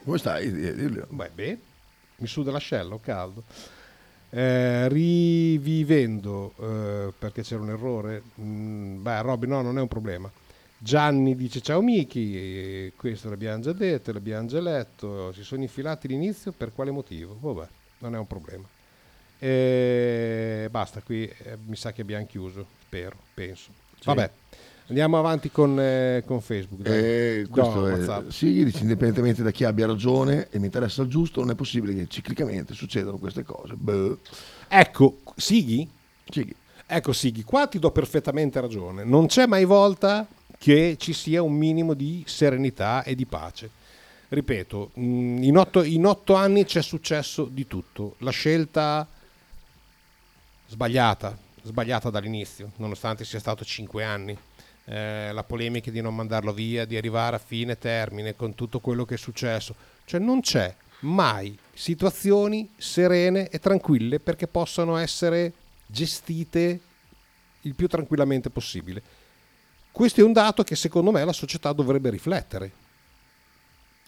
Come stai? Eh, Dillo. Beh, bene, mi suda l'ascello, caldo. Eh, rivivendo, eh, perché c'era un errore. Mm, beh, Robby, no, non è un problema. Gianni dice ciao Miki, e questo l'abbiamo già detto, l'abbiamo già letto, si sono infilati l'inizio, per quale motivo? Vabbè, non è un problema. E basta, qui eh, mi sa che abbiamo chiuso, spero, penso. Vabbè, andiamo avanti con, eh, con Facebook. Eh, No, è, sì, dice, indipendentemente da chi abbia ragione e mi interessa il giusto, non è possibile che ciclicamente succedano queste cose. Beh, Ecco, Sighi, Sighi. Ecco Sighi, qua ti do perfettamente ragione. Non c'è mai volta che ci sia un minimo di serenità e di pace. Ripeto, mh, in otto, in otto anni c'è successo di tutto. La scelta sbagliata, sbagliata dall'inizio, nonostante sia stato cinque anni. Eh, la polemica di non mandarlo via, di arrivare a fine termine con tutto quello che è successo. Cioè non c'è mai situazioni serene e tranquille perché possano essere gestite il più tranquillamente possibile. Questo è un dato che secondo me la società dovrebbe riflettere.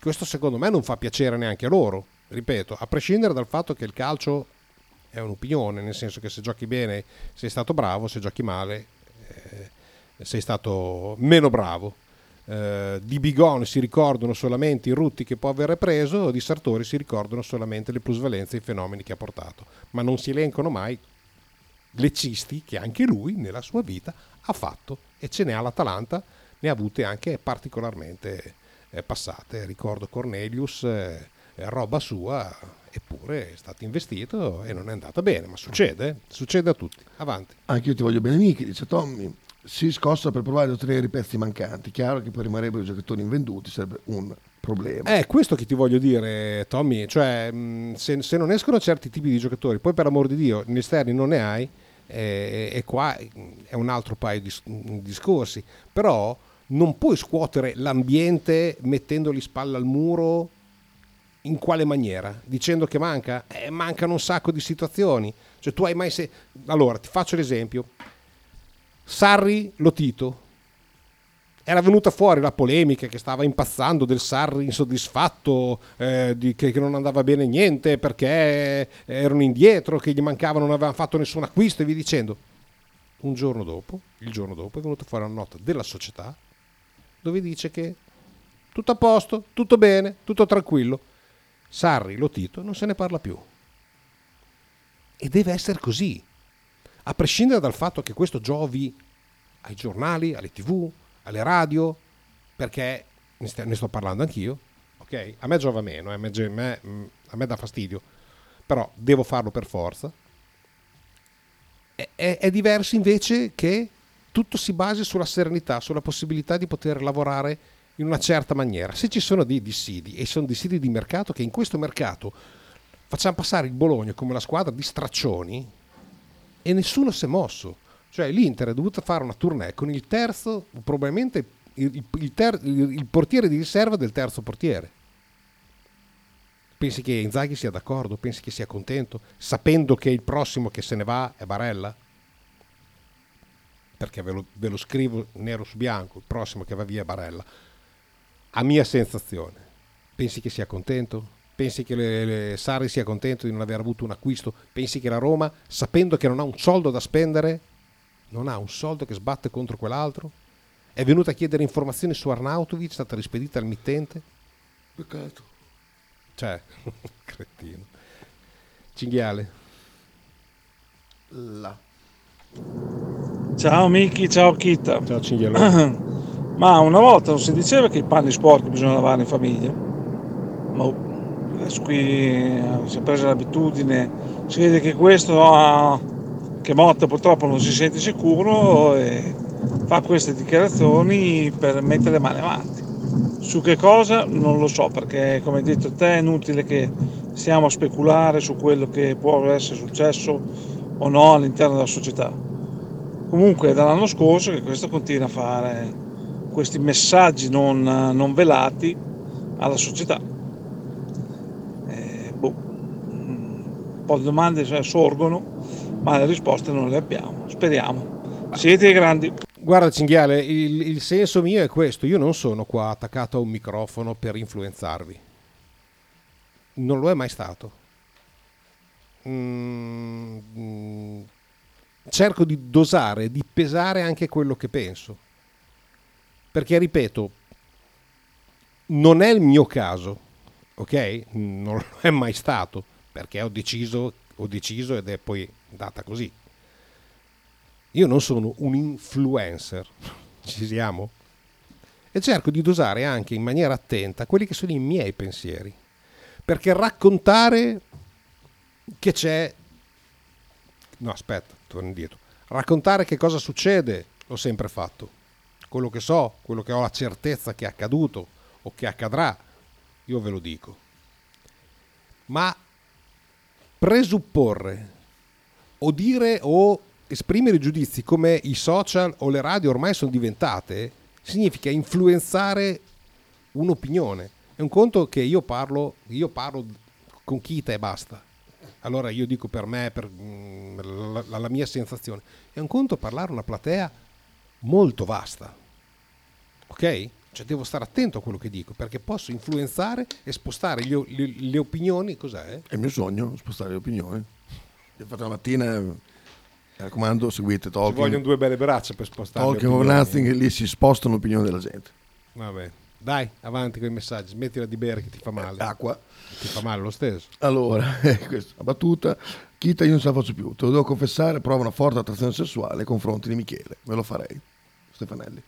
Questo secondo me non fa piacere neanche a loro, ripeto, a prescindere dal fatto che il calcio è un'opinione, nel senso che se giochi bene sei stato bravo, se giochi male eh, sei stato meno bravo. Eh, di Bigon si ricordano solamente i rutti che può aver preso, di Sartori si ricordano solamente le plusvalenze e i fenomeni che ha portato, ma non si elencano mai le cisti che anche lui nella sua vita ha fatto e ce n'è all'Atalanta, ne ha avute anche particolarmente eh, passate. Ricordo Cornelius, eh, roba sua, eppure è stato investito e non è andata bene, ma succede, succede a tutti. Avanti. Anche io ti voglio bene, Miki, dice Tommy. Si scossa per provare ad ottenere i pezzi mancanti. Chiaro che poi rimarrebbero i giocatori invenduti, sarebbe un problema. È questo che ti voglio dire, Tommy, cioè mh, se, se non escono certi tipi di giocatori, poi per amor di Dio, gli esterni non ne hai, eh, e qua è un altro paio di s- discorsi, però non puoi scuotere l'ambiente mettendogli spalla al muro in quale maniera? Dicendo che manca? Eh, mancano un sacco di situazioni. Cioè tu hai mai se... Allora, ti faccio l'esempio. Sarri Lotito. Era venuta fuori la polemica che stava impazzando del Sarri insoddisfatto, eh, di- che, che non andava bene niente perché erano indietro, che gli mancavano, non avevano fatto nessun acquisto e via dicendo. Un giorno dopo, il giorno dopo, è venuta fuori una nota della società dove dice che tutto a posto, tutto bene, tutto tranquillo. Sarri, Lotito, non se ne parla più. E deve essere così. A prescindere dal fatto che questo giovi ai giornali, alle tv, alle radio, perché ne, st- ne sto parlando anch'io, ok? A me giova meno, eh, a, me- mm, a me dà fastidio, però devo farlo per forza. È, è- è diverso invece che tutto si basi sulla serenità, sulla possibilità di poter lavorare in una certa maniera. Se ci sono dei dissidi e sono dissidi di mercato che in questo mercato facciamo passare il Bologna come la squadra di straccioni e nessuno si è mosso. Cioè l'Inter è dovuta fare una tournée con il terzo, probabilmente il, il ter- il portiere di riserva del terzo portiere. Pensi che Inzaghi sia d'accordo? Pensi che sia contento? Sapendo che il prossimo che se ne va è Barella? Perché ve lo, ve lo scrivo nero su bianco, il prossimo che va via è Barella. A mia sensazione, pensi che sia contento? Pensi che le, le Sari sia contento di non aver avuto un acquisto? Pensi che la Roma, sapendo che non ha un soldo da spendere, non ha un soldo che sbatte contro quell'altro? È venuta a chiedere informazioni su Arnautovic, è stata rispedita al mittente? Peccato. Cioè, cretino. Cinghiale. La. Ciao Miki, ciao Kita. Ciao Cinghiale. Ma una volta non si diceva che i panni sporchi bisogna lavare in famiglia? Ma adesso qui eh, si è presa l'abitudine, si vede che questo ha, che Motta purtroppo non si sente sicuro e fa queste dichiarazioni per mettere le mani avanti. Su che cosa non lo so perché come hai detto te è inutile che stiamo a speculare su quello che può essere successo o no all'interno della società. Comunque è dall'anno scorso che questo continua a fare questi messaggi non, non velati alla società. Eh, boh, un po' di domande cioè, sorgono, ma le risposte non le abbiamo. Speriamo. Siete grandi. Guarda Cinghiale, il, il senso mio è questo, io non sono qua attaccato a un microfono per influenzarvi. Non lo è mai stato. Mm, cerco di dosare, di pesare anche quello che penso. Perché, ripeto, non è il mio caso, ok? Non lo è mai stato, perché ho deciso, ho deciso ed è poi andata così. Io non sono un influencer, ci siamo? E cerco di dosare anche in maniera attenta quelli che sono i miei pensieri. Perché raccontare che c'è... No, aspetta, torno indietro. Raccontare che cosa succede l'ho sempre fatto. Quello che so, quello che ho la certezza che è accaduto o che accadrà, io ve lo dico. Ma presupporre o dire o esprimere giudizi come i social o le radio ormai sono diventate, significa influenzare un'opinione. È un conto che io parlo, io parlo con Kita e basta. Allora io dico per me, per mm, la, la mia sensazione, è un conto parlare a una platea molto vasta. Ok? Cioè devo stare attento a quello che dico perché posso influenzare e spostare le, le, le opinioni. Cos'è? È il mio sogno, spostare le opinioni. Fatto la mattina, mi raccomando, seguite Ci Talking. vogliono due belle braccia per spostare. of opinioni. Nothing, lì si spostano l'opinione della gente. Vabbè. Dai, avanti con i messaggi, smettila di bere che ti fa male. Acqua. Ti fa male lo stesso. Allora, questa la battuta. Chita io non ce la faccio più. Te lo devo confessare, provo una forte attrazione sessuale nei confronti di Michele. Me lo farei. Stefanelli.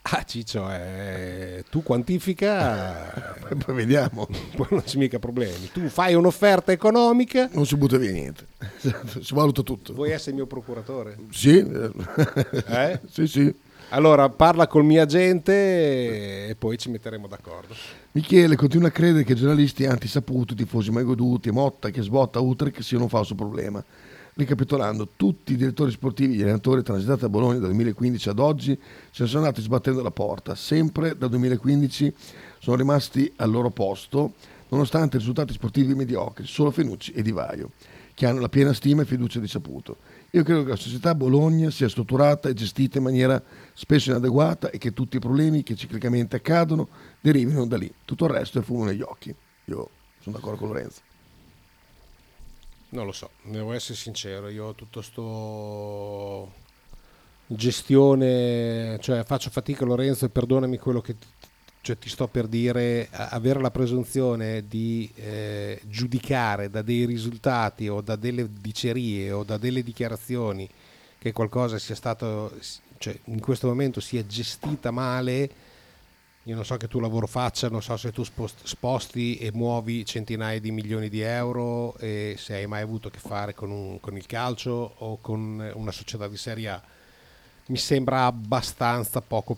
Ah, Ciccio, eh, tu quantifica, Poi, poi vediamo. poi non c'è mica problemi. Tu fai un'offerta economica, Non si butta via niente. Esatto, si valuta tutto. vuoi essere il mio procuratore? Sì. Eh? sì, sì. Allora, parla col mio agente e poi ci metteremo d'accordo. Michele continua a credere che giornalisti antisaputi, tifosi mai goduti, Motta che sbotta Utrecht siano un falso problema. Ricapitolando, tutti i direttori sportivi e gli allenatori transitati a Bologna dal 2015 ad oggi se ne sono andati sbattendo la porta. Sempre dal 2015 sono rimasti al loro posto, nonostante risultati sportivi mediocri, solo Fenucci e Di Vaio, che hanno la piena stima e fiducia di Saputo. Io credo che la società Bologna sia strutturata e gestita in maniera spesso inadeguata e che tutti i problemi che ciclicamente accadono derivino da lì. Tutto il resto è fumo negli occhi. Io sono d'accordo con Lorenzo. Non lo so, devo essere sincero, io ho tutto sto gestione, cioè faccio fatica Lorenzo e perdonami quello che ti, cioè, ti sto per dire, avere la presunzione di eh, giudicare da dei risultati o da delle dicerie o da delle dichiarazioni che qualcosa sia stato, cioè in questo momento sia gestita male, io non so che tu lavoro faccia, non so se tu spost- sposti e muovi centinaia di milioni di euro e se hai mai avuto a che fare con, un- con il calcio o con una società di Serie A. Mi sembra abbastanza poco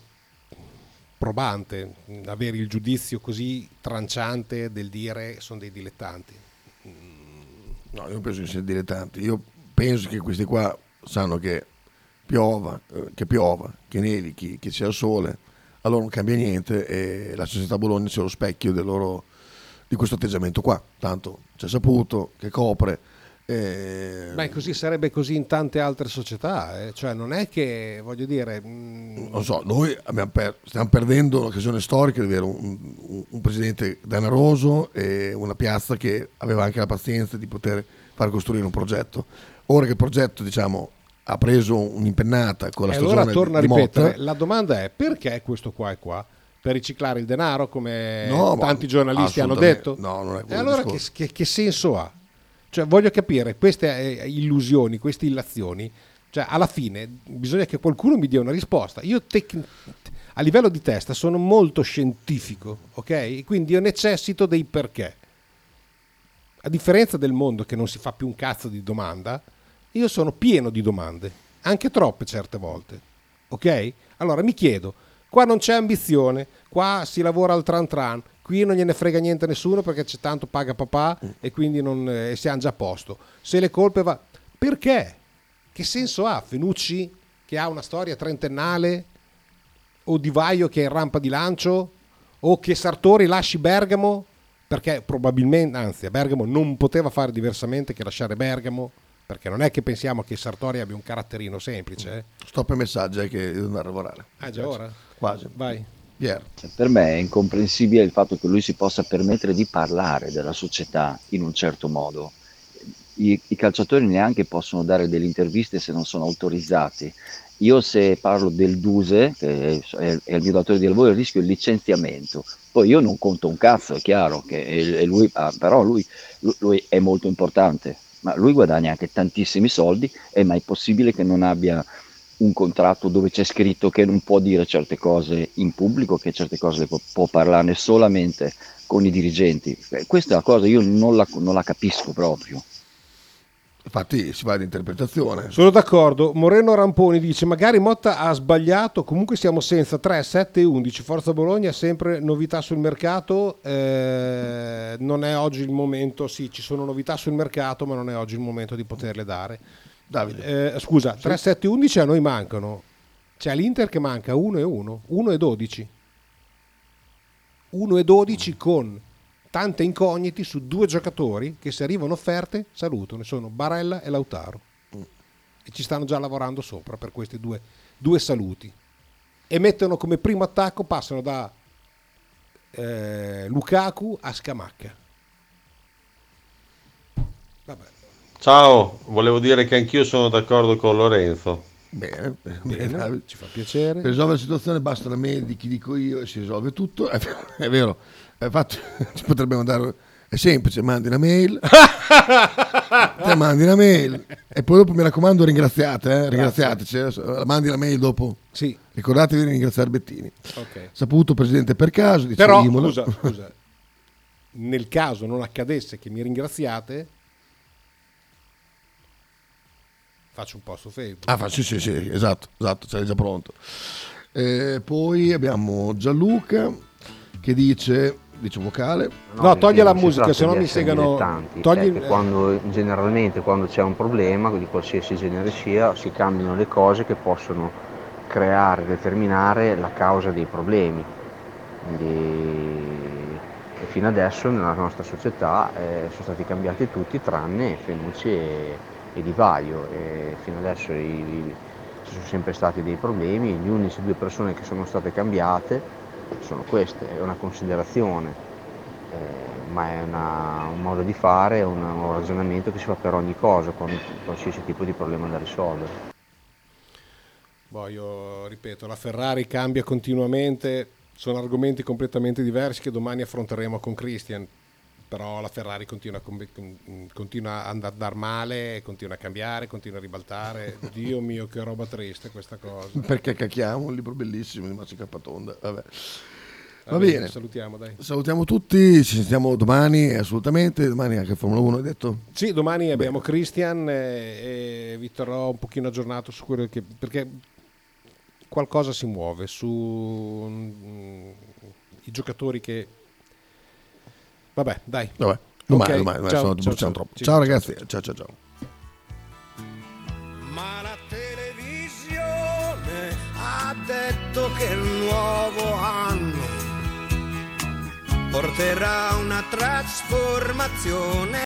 probante avere il giudizio così tranciante del dire sono dei dilettanti. No, io penso che siano dilettanti. Io penso che questi qua sanno che piova, eh, che piova, che nevichi, che sia il sole, allora non cambia niente e la società Bologna sia lo specchio loro- di questo atteggiamento qua. Tanto c'è saputo che copre, Eh, Beh, così sarebbe così in tante altre società, eh. cioè non è che, voglio dire... mm, non so, noi per- stiamo perdendo l'occasione storica di avere un, un- un presidente denaroso e una piazza che aveva anche la pazienza di poter far costruire un progetto. Ora che il progetto, diciamo, ha preso un'impennata con la E stagione allora torno a ripetere, Motta, la domanda è perché questo qua è qua? Per riciclare il denaro come No, tanti giornalisti hanno detto? no, non è e quello allora che, che- che senso ha? Cioè, voglio capire, queste eh, illusioni, queste illazioni, cioè alla fine bisogna che qualcuno mi dia una risposta. Io tec- a livello di testa sono molto scientifico, ok? Quindi io necessito dei perché. A differenza del mondo che non si fa più un cazzo di domanda, io sono pieno di domande, anche troppe certe volte. Ok? Allora mi chiedo, qua non c'è ambizione, qua si lavora al tran tran, qui non gliene frega niente a nessuno perché c'è tanto paga papà e quindi non, eh, siamo già a posto. Se le colpe va... Perché? Che senso ha Fenucci che ha una storia trentennale o Di Vaio che è in rampa di lancio o che Sartori lasci Bergamo perché probabilmente, anzi a Bergamo non poteva fare diversamente che lasciare Bergamo perché non è che pensiamo che Sartori abbia un caratterino semplice. Eh? stop ai messaggi eh, che devo andare a lavorare. Ah già ora? Quasi. Vai. Pier. Cioè, per me è incomprensibile il fatto che lui si possa permettere di parlare della società in un certo modo. I, i calciatori neanche possono dare delle interviste se non sono autorizzati. Io se parlo del Duse, che è, è il mio datore di lavoro, rischio il licenziamento. Poi io non conto un cazzo, è chiaro, e lui, ah, però lui, lui- è molto importante, ma lui guadagna anche tantissimi soldi è possibile che non abbia un contratto dove c'è scritto che non può dire certe cose in pubblico, che certe cose le può, può parlarne solamente con i dirigenti. Eh, Questa è una cosa io non la, non la capisco proprio. Infatti si va di interpretazione. Sono d'accordo. Moreno Ramponi dice: Magari Motta ha sbagliato. Comunque siamo senza 3, 7 e 11. Forza Bologna, sempre novità sul mercato. Eh, non è oggi il momento. Sì, ci sono novità sul mercato, ma non è oggi il momento di poterle dare. Davide. Eh, scusa, 3, 7 e 11 a noi mancano. C'è l'Inter che manca 1 e 1, 1 e 12. 1 e 12 con tante incogniti su due giocatori che se arrivano offerte salutano, sono Barella e Lautaro. E ci stanno già lavorando sopra per questi due, due saluti. E mettono come primo attacco, passano da eh, Lukaku a Scamacca. Vabbè. Ciao, volevo dire che anch'io sono d'accordo con Lorenzo. Bene, bene, Bene, ci fa piacere. Per risolvere la situazione basta una mail di chi dico io e si risolve tutto. È vero, è vero. Infatti ci potrebbe mandare... È semplice, mandi una mail, te mandi una mail e poi dopo mi raccomando ringraziate, eh, ringraziateci, eh, mandi la mail dopo. Sì. Ricordatevi di ringraziare Bettini. Ok. Saputo presidente per caso, dice Però, scusa, scusa, nel caso non accadesse che mi ringraziate, faccio un post su Facebook. Ah, fa- sì, sì, sì, esatto, esatto, sei già pronto. Eh, poi abbiamo Gianluca che dice, dice un vocale. No, togli la musica, se no mi segano- togli- che quando, generalmente quando c'è un problema di qualsiasi genere sia, si cambiano le cose che possono creare, determinare la causa dei problemi. Quindi, e fino adesso nella nostra società eh, sono stati cambiati tutti tranne Fenucci e, e Di Vaio. E fino adesso i- ci sono sempre stati dei problemi, gli unici due persone che sono state cambiate sono queste, è una considerazione, eh, ma è una- un modo di fare, è una- un ragionamento che si fa per ogni cosa, con qualsiasi tipo di problema da risolvere. Boh, io ripeto, la Ferrari cambia continuamente, sono argomenti completamente diversi che domani affronteremo con Christian, però la Ferrari continua con- continua ad andare male, continua a cambiare, continua a ribaltare. Dio mio, che roba triste questa cosa. Perché cacchiamo, un libro bellissimo di Macio Capatonda. Vabbè. Va Va bene. Salutiamo, dai. Salutiamo tutti, ci sentiamo domani, assolutamente. Domani anche Formula 1, hai detto? Sì, domani abbiamo Christian e, e vi terrò un pochino aggiornato su quello che... perché qualcosa si muove su mm, i giocatori che... Vabbè, dai. Vabbè, domani, Ok, domani, domani, ciao, se no ciao, troppo. Ciao ciao, ragazzi, ciao. ciao ciao ciao. Ma la televisione ha detto che il nuovo anno porterà una trasformazione